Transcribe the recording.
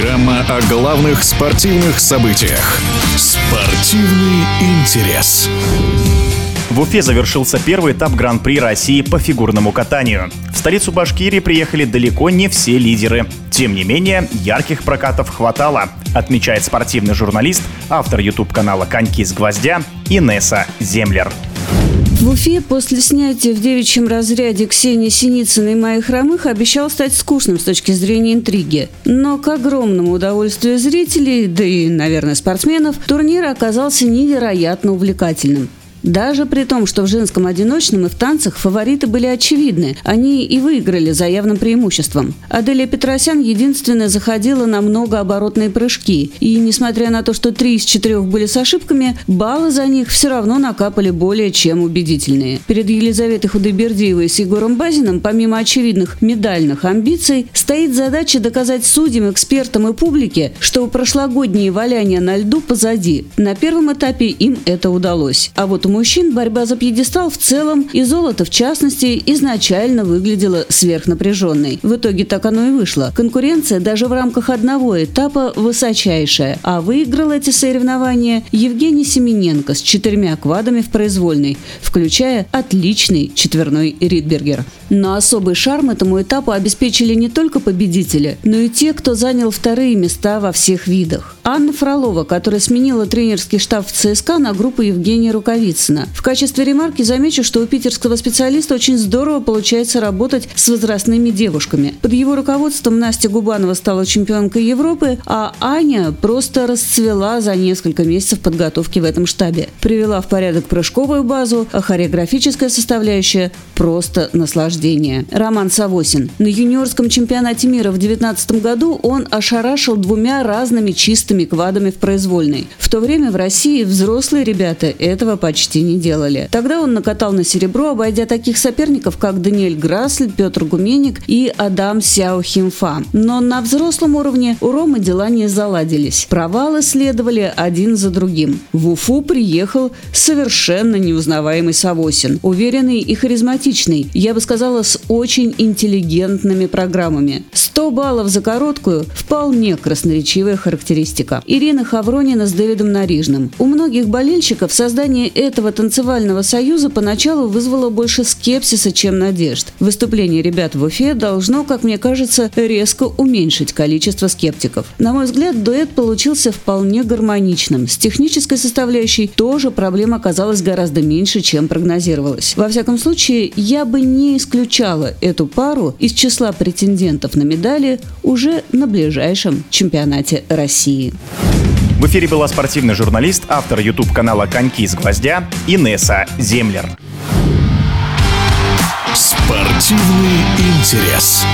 о главных спортивных событиях. Спортивный интерес. В Уфе завершился первый этап Гран-при России по фигурному катанию. В столицу Башкирии приехали далеко не все лидеры. Тем не менее, ярких прокатов хватало, отмечает спортивный журналист, автор YouTube-канала «Коньки с гвоздя» Инесса Землер. В Уфе после снятия в девичьем разряде Ксении Синицыной и Майи Хромых обещал стать скучным с точки зрения интриги. Но к огромному удовольствию зрителей, да и, наверное, спортсменов, турнир оказался невероятно увлекательным. Даже при том, что в женском одиночном и в танцах фавориты были очевидны, они и выиграли за явным преимуществом. Аделия Петросян единственная заходила на многооборотные прыжки, и несмотря на то, что три из четырех были с ошибками, баллы за них все равно накапали более чем убедительные. Перед Елизаветой Худайбердиевой с Егором Базиным, помимо очевидных медальных амбиций, стоит задача доказать судьям, экспертам и публике, что прошлогодние валяния на льду позади. На первом этапе им это удалось. А вот у мужчин борьба за пьедестал в целом и золото в частности изначально выглядела сверхнапряженной. В итоге так оно и вышло. Конкуренция даже в рамках одного этапа высочайшая, а выиграл эти соревнования Евгений Семененко с четырьмя квадами в произвольной, включая отличный четверной Ридбергер. Но особый шарм этому этапу обеспечили не только победители, но и те, кто занял вторые места во всех видах. Анна Фролова, которая сменила тренерский штаб в ЦСКА на группу Евгения Рукавицына. В качестве ремарки замечу, что у питерского специалиста очень здорово получается работать с возрастными девушками. Под его руководством Настя Губанова стала чемпионкой Европы, а Аня просто расцвела за несколько месяцев подготовки в этом штабе. Привела в порядок прыжковую базу, а хореографическая составляющая просто наслаждение. Роман Савосин. На юниорском чемпионате мира в 2019 году он ошарашил двумя разными чистыми квадами в произвольной. В то время в России взрослые ребята этого почти не делали. Тогда он накатал на серебро, обойдя таких соперников, как Даниэль Грасль, Петр Гуменник и Адам Сяо Химфа. Но на взрослом уровне у Ромы дела не заладились. Провалы следовали один за другим. В Уфу приехал совершенно неузнаваемый Савосин. Уверенный и харизматичный. Я бы сказал, сказала, с очень интеллигентными программами. 100 баллов за короткую – вполне красноречивая характеристика. Ирина Хавронина с Дэвидом Нарижным. У многих болельщиков создание этого танцевального союза поначалу вызвало больше скепсиса, чем надежд. Выступление ребят в Уфе должно, как мне кажется, резко уменьшить количество скептиков. На мой взгляд, дуэт получился вполне гармоничным. С технической составляющей тоже проблем оказалось гораздо меньше, чем прогнозировалось. Во всяком случае, я бы не исключал исключала эту пару из числа претендентов на медали уже на ближайшем чемпионате России. В эфире была спортивный журналист, автор YouTube-канала «Коньки с гвоздя» Инесса Землер. Спортивный интерес.